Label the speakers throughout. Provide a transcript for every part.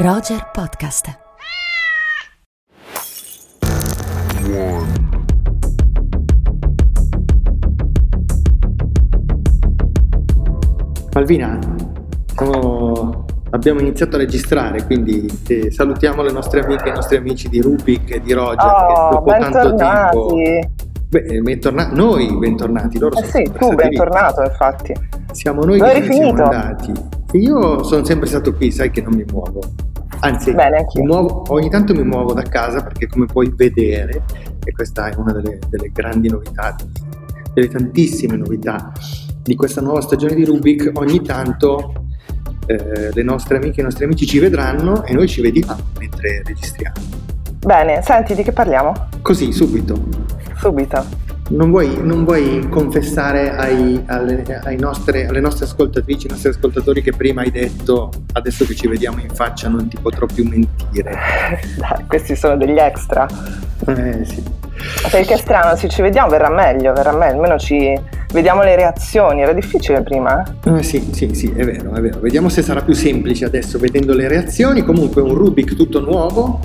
Speaker 1: Roger Podcast.
Speaker 2: Malvina, siamo- abbiamo iniziato a registrare, quindi eh, salutiamo le nostre amiche e i nostri amici di Rubik e di Roger che
Speaker 3: Oh,
Speaker 2: dopo tanto tempo...
Speaker 3: bentornati.
Speaker 2: Beh, bentorna- noi bentornati, loro
Speaker 3: Eh
Speaker 2: sono
Speaker 3: sì, tu
Speaker 2: stati lì.
Speaker 3: bentornato infatti.
Speaker 2: Siamo noi
Speaker 3: L'ho
Speaker 2: che siamo andati. Io sono sempre stato qui, sai che non mi muovo. Anzi,
Speaker 3: Bene,
Speaker 2: muovo- ogni tanto mi muovo da casa perché come puoi vedere, e questa è una delle, delle grandi novità, delle tantissime novità di questa nuova stagione di Rubik, ogni tanto eh, le nostre amiche e i nostri amici ci vedranno e noi ci vediamo mentre registriamo.
Speaker 3: Bene, senti di che parliamo?
Speaker 2: Così, subito.
Speaker 3: Subito.
Speaker 2: Non vuoi, non vuoi confessare ai- alle, ai nostre, alle nostre ascoltatrici, ai nostri ascoltatori che prima hai detto adesso che ci vediamo in faccia non ti potrò più mentire?
Speaker 3: Dai, questi sono degli extra.
Speaker 2: Eh sì.
Speaker 3: Perché è strano, se ci vediamo verrà meglio, verrà meglio, almeno ci vediamo le reazioni. Era difficile prima, eh?
Speaker 2: Eh, sì, sì, sì, è vero, è vero. Vediamo se sarà più semplice adesso vedendo le reazioni. Comunque un Rubik tutto nuovo,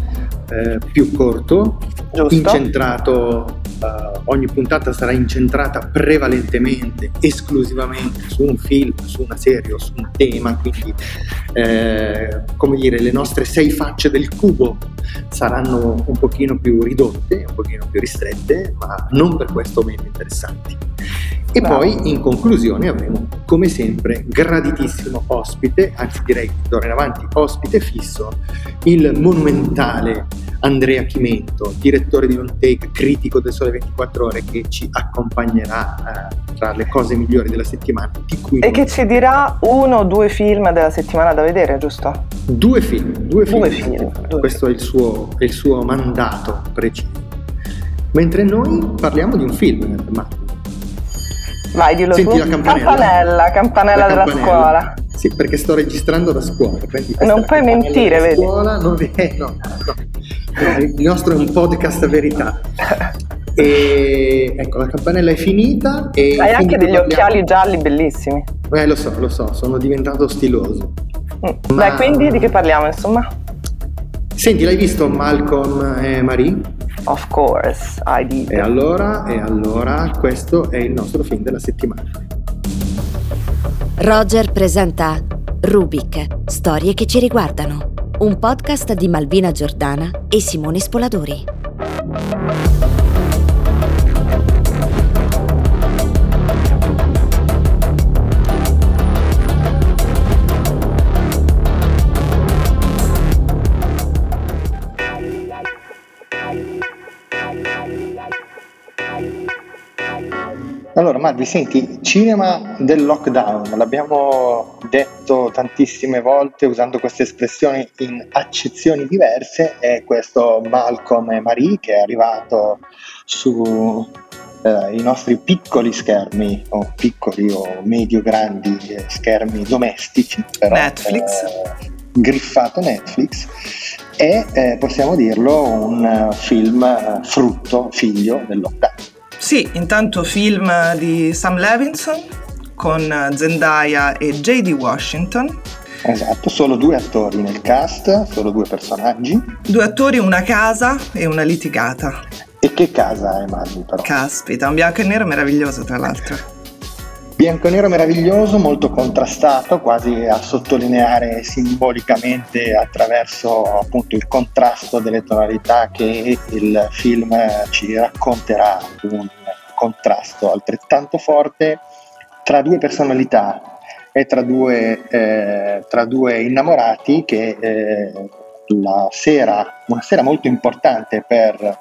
Speaker 2: eh, più corto,
Speaker 3: Giusto?
Speaker 2: incentrato, eh, ogni puntata sarà incentrata prevalentemente, esclusivamente su un film, su una serie o su un tema, quindi eh, come dire, le nostre sei facce del cubo saranno un pochino più ridotte, un pochino più ristrette, ma non per questo meno interessanti. E
Speaker 3: Bravo.
Speaker 2: poi in conclusione avremo come sempre graditissimo ospite, anzi direi d'ora in avanti ospite fisso, il monumentale Andrea Chimento, direttore di On Take, critico del Sole 24 Ore, che ci accompagnerà eh, tra le cose migliori della settimana, di cui
Speaker 3: E che ci dirà uno o due film della settimana da vedere, giusto?
Speaker 2: due film, due film.
Speaker 3: Due film, due
Speaker 2: Questo È, il suo, è il suo mandato preciso. Mentre noi parliamo di un film, ma
Speaker 3: Vai, dillo
Speaker 2: Senti
Speaker 3: tu.
Speaker 2: la campanella?
Speaker 3: Campanella, campanella
Speaker 2: La
Speaker 3: della
Speaker 2: campanella.
Speaker 3: scuola.
Speaker 2: Sì, perché sto registrando da scuola.
Speaker 3: Non
Speaker 2: è
Speaker 3: puoi
Speaker 2: campanella
Speaker 3: mentire, vedi?
Speaker 2: Scuola, non eh, no, no. Il nostro è un podcast verità. E ecco, la campanella è finita. E
Speaker 3: Hai anche degli
Speaker 2: parliamo-
Speaker 3: occhiali gialli bellissimi.
Speaker 2: Eh, lo so, lo so, sono diventato stiloso.
Speaker 3: Mm.
Speaker 2: Ma-
Speaker 3: Dai, quindi di che parliamo, insomma?
Speaker 2: Senti, l'hai visto Malcolm e Marie?
Speaker 3: Of course, I did.
Speaker 2: E allora, e allora, questo è il nostro film della settimana.
Speaker 1: Roger presenta Rubik, storie che ci riguardano. Un podcast di Malvina Giordana e Simone Spoladori.
Speaker 2: Allora, Marvi, senti, cinema del lockdown, l'abbiamo detto tantissime volte usando queste espressioni in accezioni diverse, è questo Malcolm e Marie che è arrivato sui nostri piccoli schermi, o piccoli o medio-grandi eh, schermi domestici, però,
Speaker 4: Netflix.
Speaker 2: eh, griffato Netflix, e eh, possiamo dirlo un eh, film eh, frutto, figlio del lockdown.
Speaker 4: Sì, intanto film di Sam Levinson con Zendaya e J.D. Washington.
Speaker 2: Esatto, solo due attori nel cast, solo due personaggi.
Speaker 4: Due attori, una casa e una litigata.
Speaker 2: E che casa è Manny però?
Speaker 4: Caspita, un bianco e nero meraviglioso tra l'altro.
Speaker 2: Bianco e nero meraviglioso, molto contrastato, quasi a sottolineare simbolicamente attraverso appunto il contrasto delle tonalità che il film ci racconterà un contrasto altrettanto forte tra due personalità e tra due, eh, tra due innamorati che eh, la sera, una sera molto importante per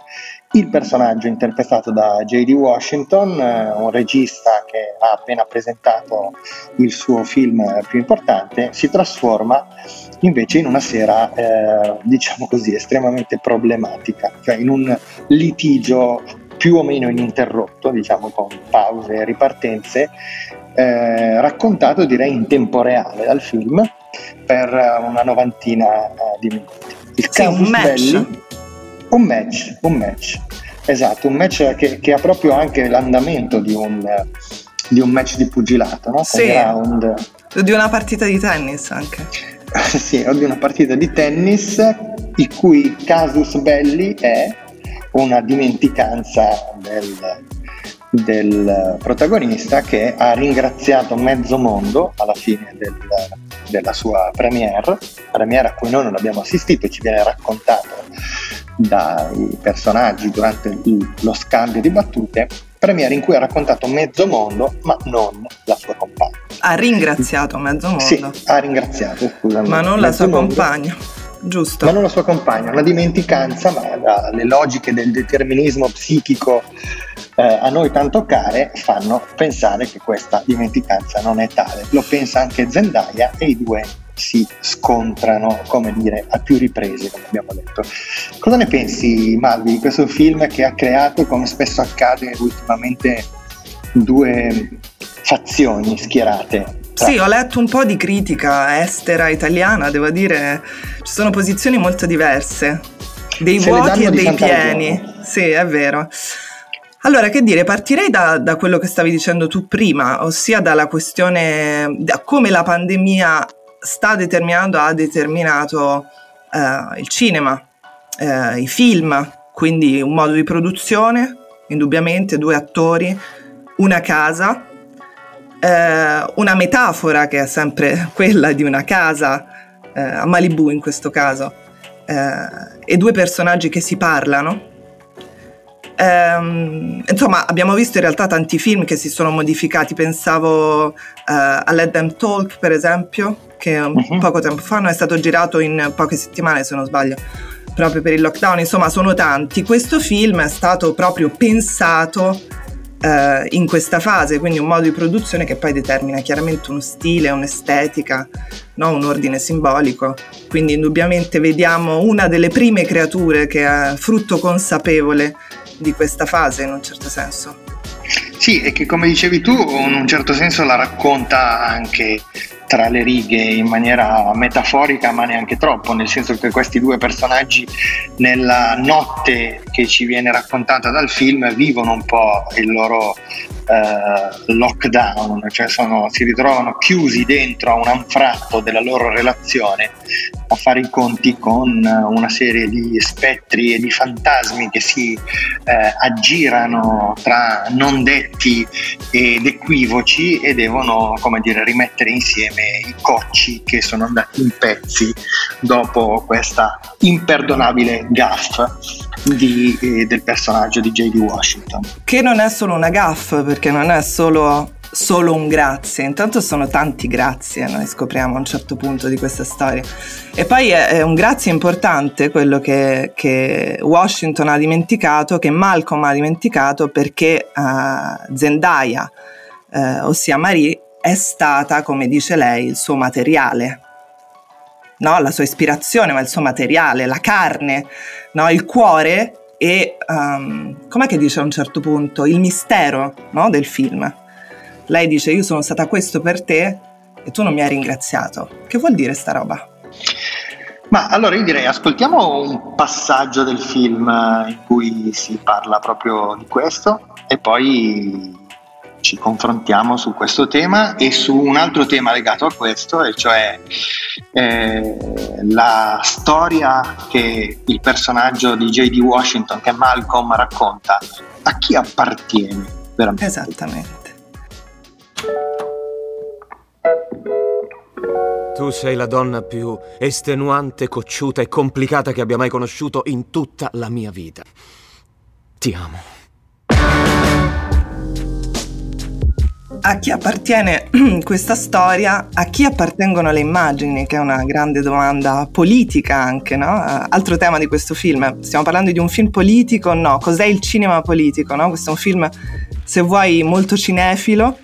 Speaker 2: il personaggio interpretato da J.D. Washington, eh, un regista che ha appena presentato il suo film più importante, si trasforma invece in una sera, eh, diciamo così, estremamente problematica, cioè in un litigio più o meno ininterrotto, diciamo con pause e ripartenze, eh, raccontato direi in tempo reale dal film per una novantina eh, di minuti. Il
Speaker 4: Sì,
Speaker 2: casus belli- un match, un match, esatto, un match che, che ha proprio anche l'andamento di un, di un match di pugilato, no?
Speaker 4: Sì.
Speaker 2: round.
Speaker 4: Di una partita di tennis anche.
Speaker 2: sì, di una partita di tennis i cui casus belli è una dimenticanza del, del protagonista che ha ringraziato mezzo mondo alla fine del, della sua premiere, premiere a cui noi non abbiamo assistito, ci viene raccontato dai personaggi durante lo scambio di battute, premiere in cui ha raccontato mezzo mondo ma non la sua compagna.
Speaker 4: Ha ringraziato mezzo mondo?
Speaker 2: Sì, ha ringraziato, scusami.
Speaker 4: Ma non la sua mondo. compagna giusto.
Speaker 2: Ma non la sua compagna, una dimenticanza, ma le logiche del determinismo psichico eh, a noi tanto care fanno pensare che questa dimenticanza non è tale. Lo pensa anche Zendaya e i due si scontrano, come dire, a più riprese, come abbiamo detto. Cosa ne pensi, Malvi, di questo film che ha creato, come spesso accade ultimamente, due fazioni schierate
Speaker 4: sì, ho letto un po' di critica estera italiana, devo dire, ci sono posizioni molto diverse, dei Se vuoti e dei pieni. Sì, è vero. Allora, che dire, partirei da, da, quello che stavi dicendo tu prima, ossia dalla questione da come la pandemia sta determinando, ha determinato eh, il cinema, eh, i film, quindi un modo di produzione, indubbiamente, due attori, una casa eh, una metafora che è sempre quella di una casa, eh, a Malibu in questo caso, eh, e due personaggi che si parlano. Um, insomma, abbiamo visto in realtà tanti film che si sono modificati. Pensavo uh, a Let Them Talk, per esempio, che uh-huh. poco tempo fa è stato girato in poche settimane, se non sbaglio, proprio per il lockdown. Insomma, sono tanti. Questo film è stato proprio pensato eh, in questa fase, quindi un modo di produzione che poi determina chiaramente uno stile, un'estetica, no? un ordine simbolico. Quindi indubbiamente vediamo una delle prime creature che è frutto consapevole di questa fase in un certo senso.
Speaker 2: Sì, e che come dicevi tu, in un certo senso la racconta anche tra le righe in maniera metaforica, ma neanche troppo, nel senso che questi due personaggi nella notte che ci viene raccontata dal film vivono un po' il loro eh, lockdown, cioè sono, si ritrovano chiusi dentro a un anfratto della loro relazione a fare i conti con una serie di spettri e di fantasmi che si eh, aggirano tra non detti ed equivoci e devono, come dire, rimettere insieme i cocci che sono andati in pezzi dopo questa imperdonabile gaffe eh, del personaggio di J.D. Washington.
Speaker 4: Che non è solo una gaffe, perché non è solo solo un grazie, intanto sono tanti grazie, noi scopriamo a un certo punto di questa storia. E poi è, è un grazie importante quello che, che, Washington ha dimenticato, che Malcolm ha dimenticato perché uh, Zendaya, uh, ossia Marie, è stata, come dice lei, il suo materiale. No? La sua ispirazione, ma il suo materiale, la carne, no? il cuore e, um, com'è che dice a un certo punto, il mistero no? del film. Lei dice, io sono stata questo per te e tu non mi hai ringraziato. Che vuol dire sta roba?
Speaker 2: Ma allora io direi ascoltiamo un passaggio del film in cui si parla proprio di questo e poi ci confrontiamo su questo tema e su un altro tema legato a questo, e cioè eh, la storia che il personaggio di J.D. Washington, che Malcolm racconta, a chi appartiene veramente.
Speaker 4: Esattamente.
Speaker 5: Tu sei la donna più estenuante, cocciuta e complicata che abbia mai conosciuto in tutta la mia vita. Ti amo.
Speaker 4: A chi appartiene questa storia, a chi appartengono le immagini, che è una grande domanda politica anche, no? Uh, altro tema di questo film, stiamo parlando di un film politico? No, cos'è il cinema politico? No? Questo è un film, se vuoi, molto cinefilo,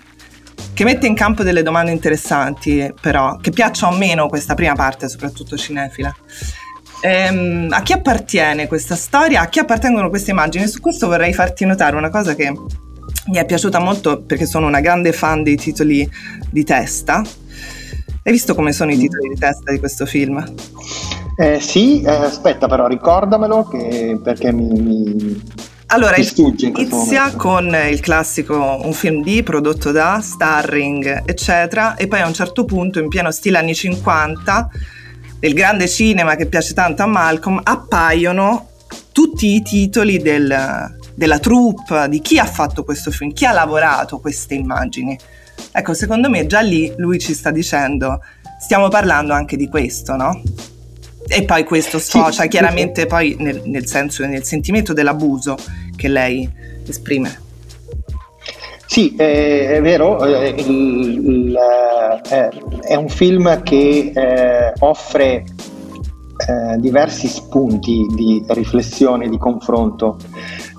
Speaker 4: che mette in campo delle domande interessanti, però, che piacciono o meno questa prima parte, soprattutto cinefila. Ehm, a chi appartiene questa storia? A chi appartengono queste immagini? Su questo vorrei farti notare una cosa che mi è piaciuta molto perché sono una grande fan dei titoli di testa. Hai visto come sono i titoli di testa di questo film?
Speaker 2: Eh, sì, eh, aspetta però, ricordamelo che, perché mi, mi...
Speaker 4: Allora, inizia con il classico un film di prodotto da, starring, eccetera, e poi a un certo punto, in pieno stile anni 50, del grande cinema che piace tanto a Malcolm, appaiono tutti i titoli del, della troupe, di chi ha fatto questo film, chi ha lavorato queste immagini. Ecco, secondo me già lì lui ci sta dicendo, stiamo parlando anche di questo, no? E poi questo sfocia sì, chiaramente sì. poi nel, nel senso, nel sentimento dell'abuso che lei esprime.
Speaker 2: Sì, è, è vero, eh, il, il, eh, è un film che eh, offre eh, diversi spunti di riflessione, di confronto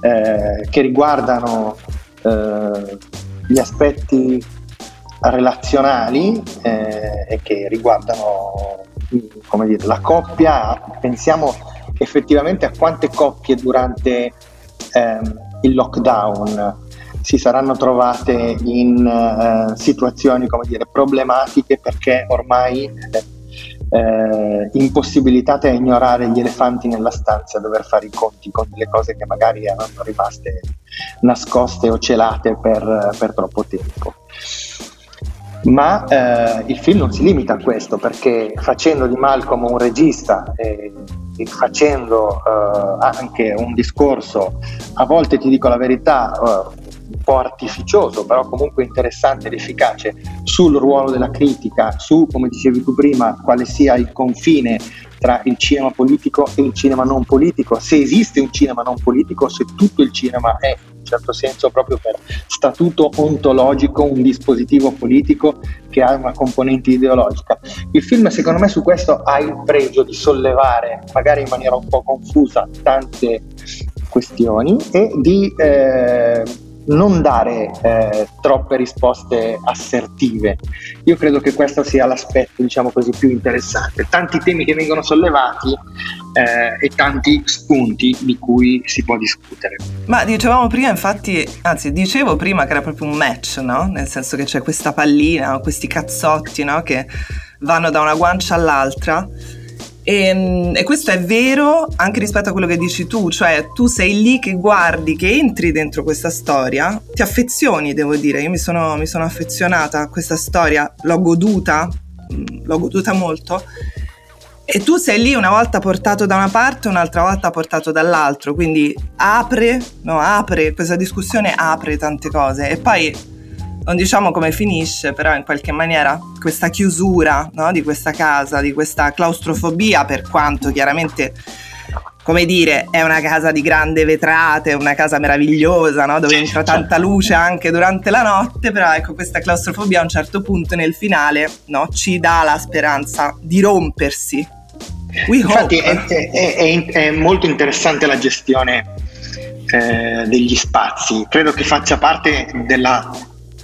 Speaker 2: eh, che riguardano eh, gli aspetti relazionali e che riguardano come dire, la coppia. Pensiamo effettivamente a quante coppie durante ehm, il lockdown si saranno trovate in eh, situazioni come dire, problematiche perché ormai eh, impossibilitate a ignorare gli elefanti nella stanza, a dover fare i conti con delle cose che magari erano rimaste nascoste o celate per, per troppo tempo. Ma eh, il film non si limita a questo perché facendo di Malcolm un regista e, e facendo eh, anche un discorso, a volte ti dico la verità, eh, un po' artificioso, però comunque interessante ed efficace sul ruolo della critica, su, come dicevi tu prima, quale sia il confine tra il cinema politico e il cinema non politico, se esiste un cinema non politico, se tutto il cinema è in certo senso proprio per statuto ontologico un dispositivo politico che ha una componente ideologica. Il film secondo me su questo ha il pregio di sollevare, magari in maniera un po' confusa, tante questioni e di eh, non dare eh, troppe risposte assertive. Io credo che questo sia l'aspetto, diciamo così, più interessante. Tanti temi che vengono sollevati eh, e tanti spunti di cui si può discutere.
Speaker 4: Ma dicevamo prima, infatti, anzi, dicevo prima che era proprio un match, no? Nel senso che c'è questa pallina questi cazzotti, no? Che vanno da una guancia all'altra e, ehm, e, questo è vero anche rispetto a quello che dici tu, cioè tu sei lì che guardi, che entri dentro questa storia, ti affezioni, devo dire, io mi sono, mi sono affezionata a questa storia, l'ho goduta, l'ho goduta molto. E tu sei lì una volta portato da una parte, un'altra volta portato dall'altro, quindi apre, no, apre, questa discussione apre tante cose e poi non diciamo come finisce, però in qualche maniera questa chiusura no, di questa casa, di questa claustrofobia, per quanto chiaramente, come dire, è una casa di grande vetrate, una casa meravigliosa, no, dove entra tanta luce anche durante la notte, però ecco questa claustrofobia a un certo punto nel finale no, ci dà la speranza di rompersi.
Speaker 2: We Infatti è, è, è, è, molto interessante la gestione eh, degli spazi, credo che faccia parte della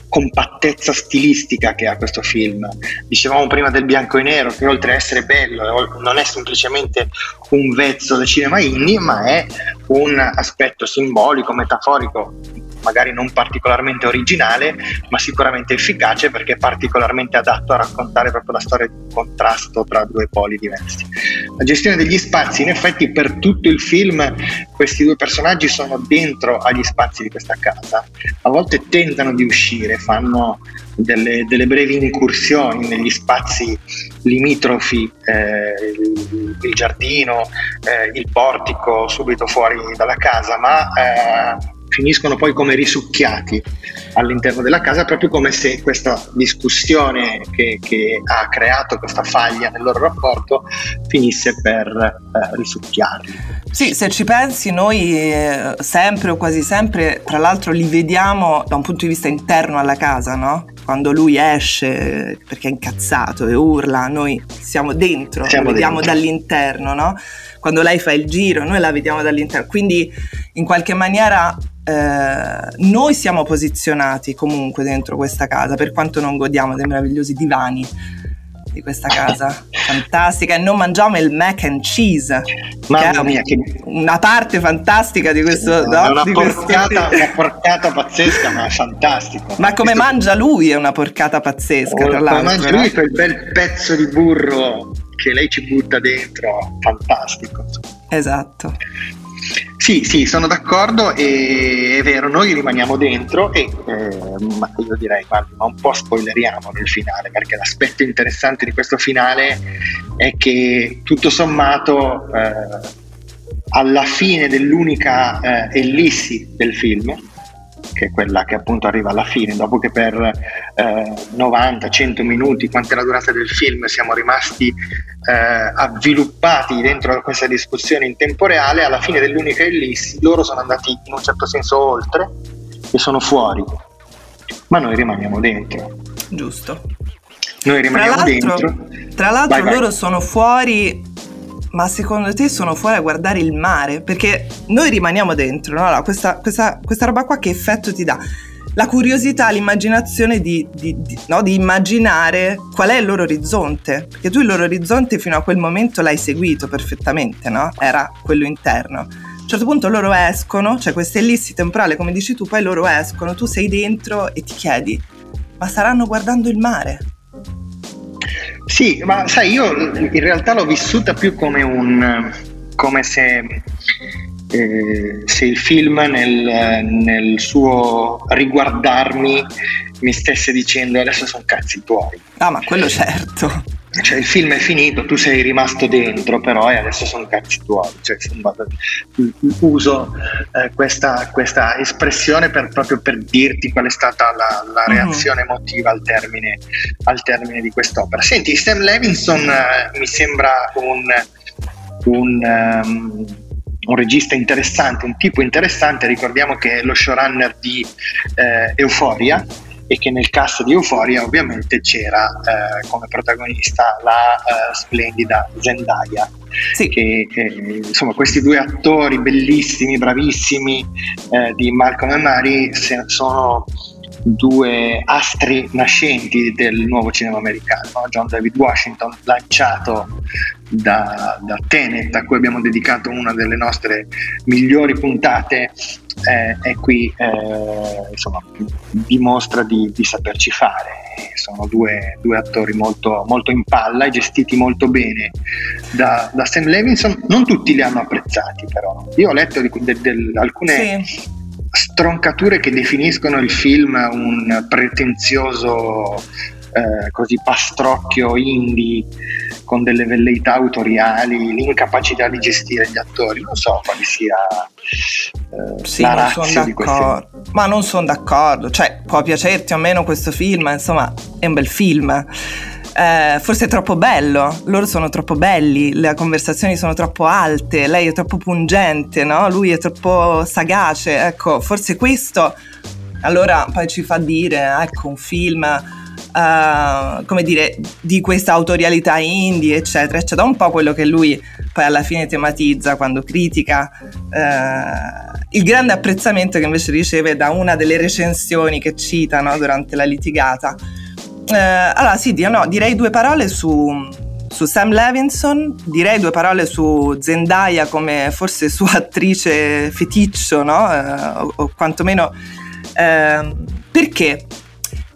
Speaker 2: compattezza stilistica che ha questo film. Dicevamo prima del bianco e nero che oltre a essere bello non è semplicemente un vezzo da cinema indie, ma è un aspetto simbolico, metaforico magari non particolarmente originale, ma sicuramente efficace perché è particolarmente adatto a raccontare proprio la storia di un contrasto tra due poli diversi. La gestione degli spazi, in effetti per tutto il film questi due personaggi sono dentro agli spazi di questa casa, a volte tentano di uscire, fanno delle, delle brevi incursioni negli spazi limitrofi, eh, il, il, giardino, eh, il portico subito fuori dalla casa, ma eh, finiscono poi come risucchiati all'interno della casa, proprio come se questa discussione che, che ha creato questa faglia nel loro rapporto finisse per eh, risucchiarli.
Speaker 4: Sì, se ci pensi, noi eh, sempre o quasi sempre, tra l'altro, li vediamo da un punto di vista interno alla casa, no? Quando lui esce perché è incazzato e urla, noi siamo dentro, siamo lo vediamo dentro. dall'interno, no? Quando lei fa il giro, noi la vediamo dall'interno. Quindi, in qualche maniera, eh, noi siamo posizionati comunque dentro questa casa, per quanto non godiamo dei meravigliosi divani di questa casa. Fantastica. E non mangiamo il mac and cheese
Speaker 2: Mamma mia, che...
Speaker 4: una parte fantastica di questo no,
Speaker 2: è una, di porcata, una porcata pazzesca ma fantastico.
Speaker 4: Ma come questo... mangia lui è una porcata pazzesca oh, tra l'altro come mangia
Speaker 2: lui quel bel pezzo di burro che lei ci butta dentro. Fantastico
Speaker 4: esatto
Speaker 2: Sì, sì, sono d'accordo e è vero, noi rimaniamo dentro e eh, ma io direi, ma, ma un po' spoileriamo nel finale, perché l'aspetto interessante di questo finale è che tutto sommato eh, alla fine dell'unica eh, ellissi del film, che è quella che appunto arriva alla fine, dopo che per eh, 90-100 minuti, quanto è la durata del film, siamo rimasti eh, avviluppati dentro questa discussione in tempo reale, alla fine dell'unica ellissi loro sono andati in un certo senso oltre e sono fuori, ma noi rimaniamo dentro.
Speaker 4: Giusto.
Speaker 2: Noi rimaniamo
Speaker 4: tra
Speaker 2: dentro.
Speaker 4: Tra l'altro
Speaker 2: Vai, vai.
Speaker 4: loro sono fuori ma secondo te sono fuori a guardare il mare? Perché noi rimaniamo dentro, no? Allora, questa, questa, questa roba qua che effetto ti dà? La curiosità, l'immaginazione di, di, di, no? di, immaginare qual è il loro orizzonte. Perché tu il loro orizzonte fino a quel momento l'hai seguito perfettamente, no? Era quello interno. A un certo punto loro escono, cioè questa ellissi temporale, come dici tu, poi loro escono, tu sei dentro e ti chiedi, ma staranno guardando il mare?
Speaker 2: Sì, ma sai, io in realtà l'ho vissuta più come un come se, eh, se il film nel, nel, suo riguardarmi mi stesse dicendo adesso sono cazzi tuoi.
Speaker 4: Ah, ma quello certo.
Speaker 2: Cioè il film è finito, tu sei rimasto dentro però e adesso sono cazzi tuoi. Cioè, uso eh, questa, questa, espressione per, proprio per dirti qual è stata la, la reazione mm-hmm. emotiva al termine, al termine, di quest'opera. Senti, Sam Levinson eh, mi sembra un, un um, un regista interessante, un tipo interessante, ricordiamo che è lo showrunner di eh, Euphoria e che nel cast di Euphoria ovviamente c'era eh, come protagonista la eh, splendida Zendaya. Sì. Che, che, insomma questi due attori bellissimi, bravissimi eh, di Malcolm e Mary sono due astri nascenti del nuovo cinema americano. John David Washington, lanciato da, da Tenet, a cui abbiamo dedicato una delle nostre migliori puntate, eh, e qui eh, insomma, dimostra di, di, saperci fare. Sono due, due attori molto, molto, in palla e gestiti molto bene da, da, Sam Levinson. Non tutti li hanno apprezzati, però. Io ho letto di, de, de, alcune. Sì stroncature che definiscono il film un pretenzioso eh, così pastrocchio indie con delle velleità autoriali, l'incapacità di gestire gli attori, non so quale sia eh, sì, la razza di questo.
Speaker 4: Ma non sono d'accordo, cioè può piacerti o meno questo film, insomma è un bel film eh, forse è troppo bello, loro sono troppo belli, le conversazioni sono troppo alte, lei è troppo pungente, no? lui è troppo sagace, ecco, forse questo allora poi ci fa dire, ecco, un film... Uh, come dire, di questa autorialità indie, eccetera, eccetera, un po' quello che lui poi alla fine tematizza quando critica uh, il grande apprezzamento che invece riceve da una delle recensioni che citano durante la litigata. Eh, allora sì, no, direi due parole su, su Sam Levinson, direi due parole su Zendaya come forse sua attrice feticcio, no? Eh, o, o, quantomeno eh, perché?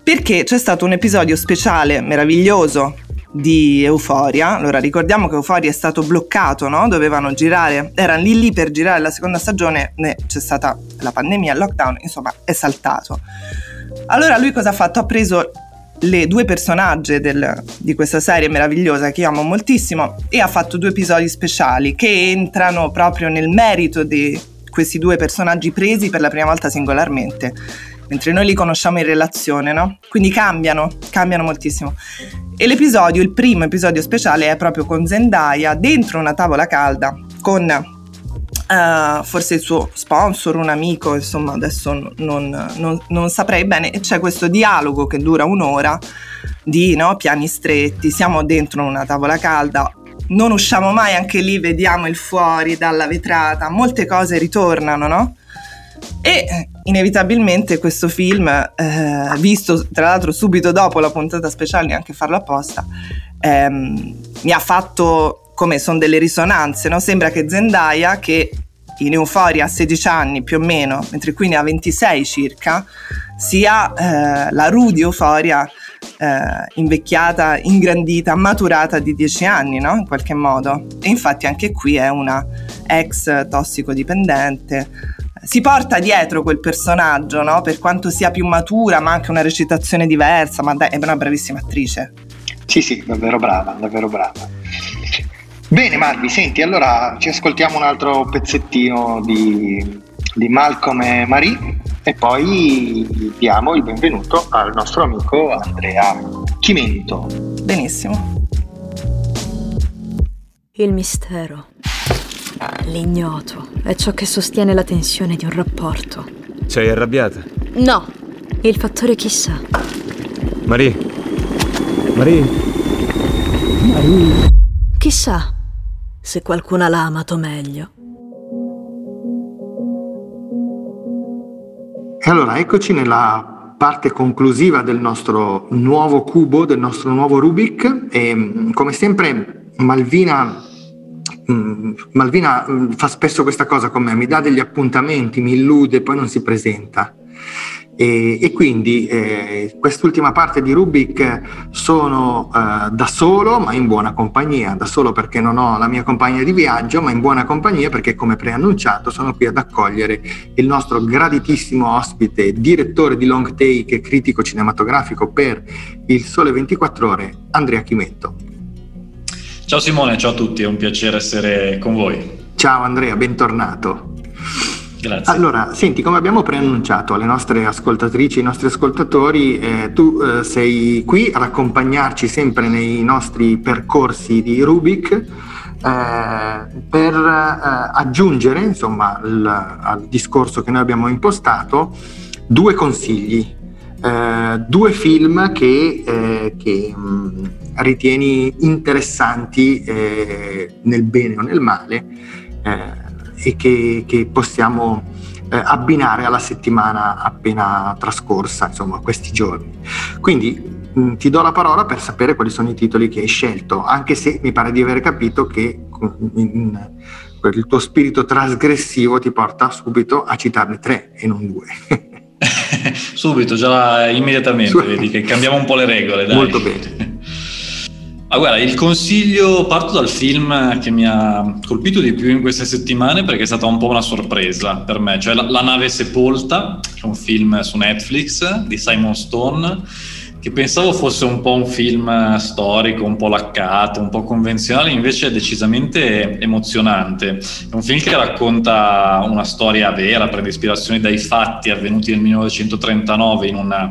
Speaker 4: Perché c'è stato un episodio speciale meraviglioso di Euforia. Allora ricordiamo che Euforia è stato bloccato, no? Dovevano girare, erano lì lì per girare la seconda stagione, né c'è stata la pandemia, il lockdown, insomma, è saltato. Allora lui cosa ha fatto? Ha preso le due personaggi del, di questa serie meravigliosa che io amo moltissimo e ha fatto due episodi speciali che entrano proprio nel merito di questi due personaggi presi per la prima volta singolarmente mentre noi li conosciamo in relazione, no? Quindi cambiano, cambiano moltissimo. E l'episodio, il primo episodio speciale è proprio con Zendaya dentro una tavola calda con Uh, forse il suo sponsor, un amico, insomma adesso non, non, non, saprei bene, e c'è questo dialogo che dura un'ora di no, piani stretti, siamo dentro una tavola calda, non usciamo mai, anche lì vediamo il fuori dalla vetrata, molte cose ritornano, no? E inevitabilmente questo film, eh, visto tra l'altro subito dopo la puntata speciale, neanche farlo apposta, ehm, mi ha fatto come sono delle risonanze, no? Sembra che Zendaya, che in Euforia ha 16 anni più o meno, mentre qui ne ha 26 circa, sia eh, la Rudy Euforia eh, invecchiata, ingrandita, maturata di dieci anni, no? In qualche modo. E infatti anche qui è una ex tossicodipendente. Si porta dietro quel personaggio, no? Per quanto sia più matura, ma anche una recitazione diversa, ma dai, è una bravissima attrice.
Speaker 2: Sì, sì, davvero brava, davvero brava. Bene Marvi, senti, allora ci ascoltiamo un altro pezzettino di, di Malcolm e Marie e poi diamo il benvenuto al nostro amico Andrea Chimento.
Speaker 4: Benissimo.
Speaker 6: Il mistero, l'ignoto, è ciò che sostiene la tensione di un rapporto.
Speaker 5: Sei arrabbiata?
Speaker 6: No, il fattore chissà.
Speaker 5: Marie? Marie?
Speaker 6: Marie? Chissà se qualcuno l'ha amato meglio.
Speaker 2: E allora eccoci nella parte conclusiva del nostro nuovo cubo, del nostro nuovo Rubik e mm, come sempre Malvina mm, Malvina mm, fa spesso questa cosa con me, mi dà degli appuntamenti, mi illude, poi non si presenta. E, e quindi eh, quest'ultima parte di Rubik sono eh, da solo ma in buona compagnia, da solo perché non ho la mia compagna di viaggio ma in buona compagnia perché come preannunciato sono qui ad accogliere il nostro graditissimo ospite, direttore di Long Take e critico cinematografico per Il Sole 24 Ore, Andrea Chimento.
Speaker 7: Ciao Simone, ciao a tutti, è un piacere essere con voi.
Speaker 2: Ciao Andrea, bentornato.
Speaker 7: Grazie.
Speaker 2: Allora, senti, come abbiamo preannunciato alle nostre ascoltatrici ai nostri ascoltatori, eh, tu eh, sei qui ad accompagnarci sempre nei nostri percorsi di Rubik eh, per eh, aggiungere, insomma, il, al discorso che noi abbiamo impostato, due consigli, eh, due film che, eh, che mh, ritieni interessanti nel bene o nel male e che, che possiamo eh, abbinare alla settimana appena trascorsa, insomma, questi giorni. Quindi mh, mm, ti do la parola per sapere quali sono i titoli che hai scelto, anche se mi pare di aver capito che in, in, il tuo spirito trasgressivo ti porta subito a citarne tre e non due.
Speaker 7: subito, già immediatamente, Su- vedi che cambiamo un po' le regole. Dai.
Speaker 2: Molto bene.
Speaker 7: Ah, guarda, il consiglio, parto dal film che mi ha colpito di più in queste settimane perché è stata un po' una sorpresa per me, cioè La, La nave sepolta, che è un film su Netflix di Simon Stone, che pensavo fosse un po' un film storico, un po' laccato, un po' convenzionale, invece è decisamente emozionante. È un film che racconta una storia vera, prende ispirazione dai fatti avvenuti nel 1939 in una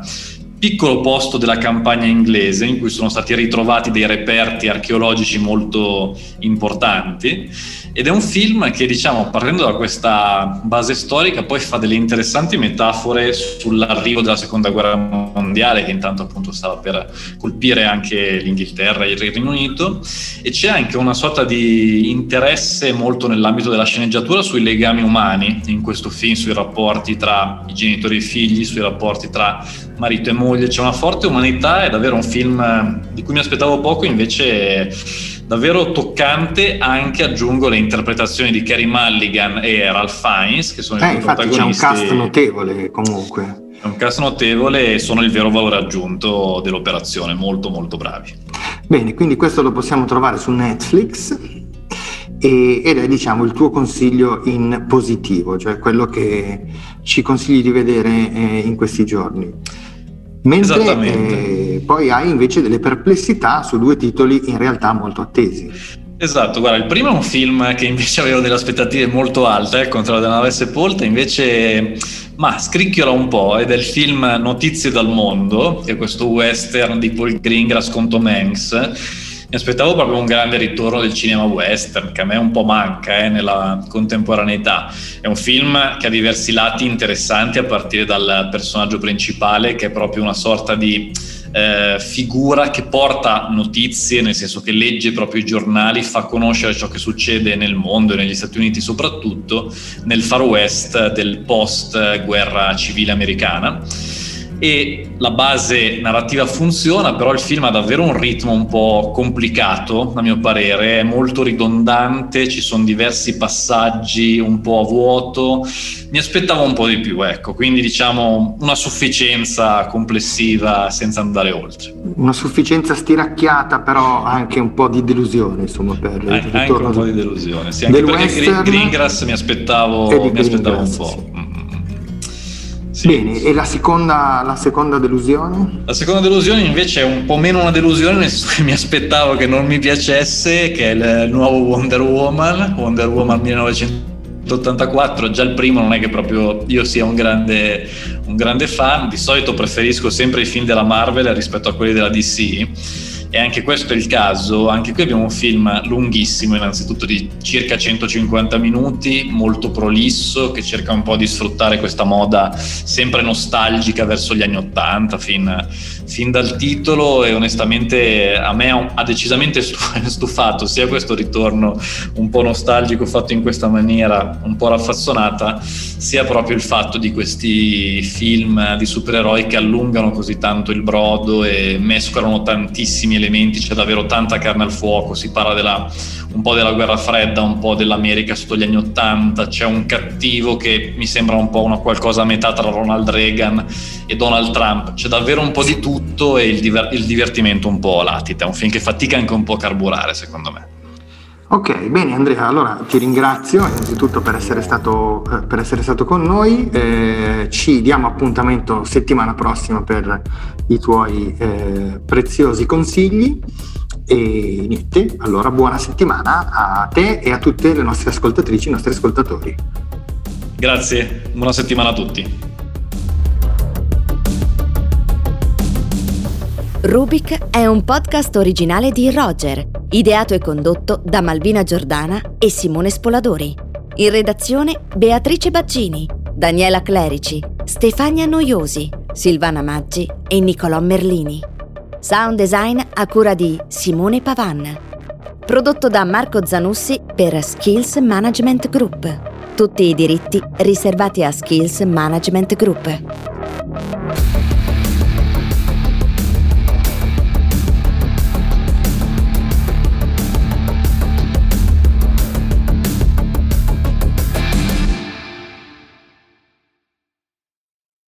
Speaker 7: piccolo posto della campagna inglese in cui sono stati ritrovati dei reperti archeologici molto importanti. Ed è un film che diciamo partendo da questa base storica poi fa delle interessanti metafore sull'arrivo della seconda guerra mondiale che intanto appunto stava per colpire anche l'Inghilterra e il Regno Unito. E c'è anche una sorta di interesse molto nell'ambito della sceneggiatura sui legami umani in questo film, sui rapporti tra i genitori e i figli, sui rapporti tra marito e moglie, c'è una forte umanità, è davvero un film di cui mi aspettavo poco invece davvero toccante anche aggiungo le interpretazioni di Kerry Mulligan e Ralph Fiennes che sono
Speaker 2: eh,
Speaker 7: i protagonisti
Speaker 2: c'è un cast notevole comunque
Speaker 7: è un cast notevole e sono il vero valore aggiunto dell'operazione molto molto bravi.
Speaker 2: Bene quindi questo lo possiamo trovare su Netflix ed è diciamo il tuo consiglio in positivo cioè quello che ci consigli di vedere eh, in questi giorni. Mentre eh, poi hai invece delle perplessità su due titoli in realtà molto attesi.
Speaker 7: Esatto, guarda, il primo è un film che invece avevo delle aspettative molto alte, il controllo della nave sepolta, invece ma scricchiola un po' ed è il film Notizie dal mondo, che è questo western di Paul Greengrass con Tom Hanks mi aspettavo proprio un grande ritorno del cinema western, che a me un po' manca eh, nella contemporaneità. È un film che ha diversi lati interessanti, a partire dal personaggio principale, che è proprio una sorta di eh, figura che porta notizie, nel senso che legge proprio i giornali, fa conoscere ciò che succede nel mondo e negli Stati Uniti soprattutto, nel far west del post guerra civile americana e la base narrativa funziona, però il film ha davvero un ritmo un po' complicato, a mio parere, è molto ridondante, ci sono diversi passaggi un po' a vuoto, mi aspettavo un po' di più, ecco, quindi diciamo una sufficienza complessiva senza andare oltre.
Speaker 2: Una sufficienza stiracchiata, però anche un po' di delusione, insomma, per il
Speaker 7: ritorno. Anche un po' di delusione, sì, anche perché Greengrass mi aspettavo, mi aspettavo un po'. Sì.
Speaker 2: Sì. Bene, e la seconda, la seconda, delusione?
Speaker 7: La seconda delusione invece è un po' meno una delusione, nel senso che mi aspettavo che non mi piacesse, che è il nuovo Wonder Woman, Wonder Woman 1984, già il primo non è che proprio io sia un grande, un grande fan, di solito preferisco sempre i film della Marvel rispetto a quelli della DC e anche questo è il caso. Anche qui abbiamo un film lunghissimo, innanzitutto di circa 150 minuti, molto prolisso, che cerca un po' di sfruttare questa moda sempre nostalgica verso gli anni Ottanta, fin, fin, dal titolo e onestamente a me ha decisamente stufato sia questo ritorno un po' nostalgico fatto in questa maniera un po' raffazzonata, sia proprio il fatto di questi film di supereroi che allungano così tanto il brodo e mescolano tantissimi elementi, c'è davvero tanta carne al fuoco, si parla della, un po' della guerra fredda, un po' dell'America sotto gli anni Ottanta, c'è un cattivo che mi sembra un po' una qualcosa a metà tra Ronald Reagan e Donald Trump, c'è davvero un po' di tutto e il, diver- il divertimento un po' latita, è un film che fatica anche un po' a carburare secondo me.
Speaker 2: Ok, bene Andrea, allora ti ringrazio innanzitutto per essere stato, eh, per essere stato con noi, eh, ci diamo appuntamento settimana prossima per i tuoi eh, preziosi consigli e niente, allora buona settimana a te e a tutte le nostre ascoltatrici, i nostri ascoltatori.
Speaker 7: Grazie, buona settimana a tutti.
Speaker 1: Rubik è un podcast originale di Roger ideato e condotto da Malvina Giordana e Simone Spoladori. In redazione Beatrice Baccini, Daniela Clerici, Stefania Noiosi, Silvana Maggi e Nicolò Merlini. Sound design a cura di Simone Pavan. Prodotto da Marco Zanussi per Skills Management Group. Tutti i diritti riservati a Skills Management Group.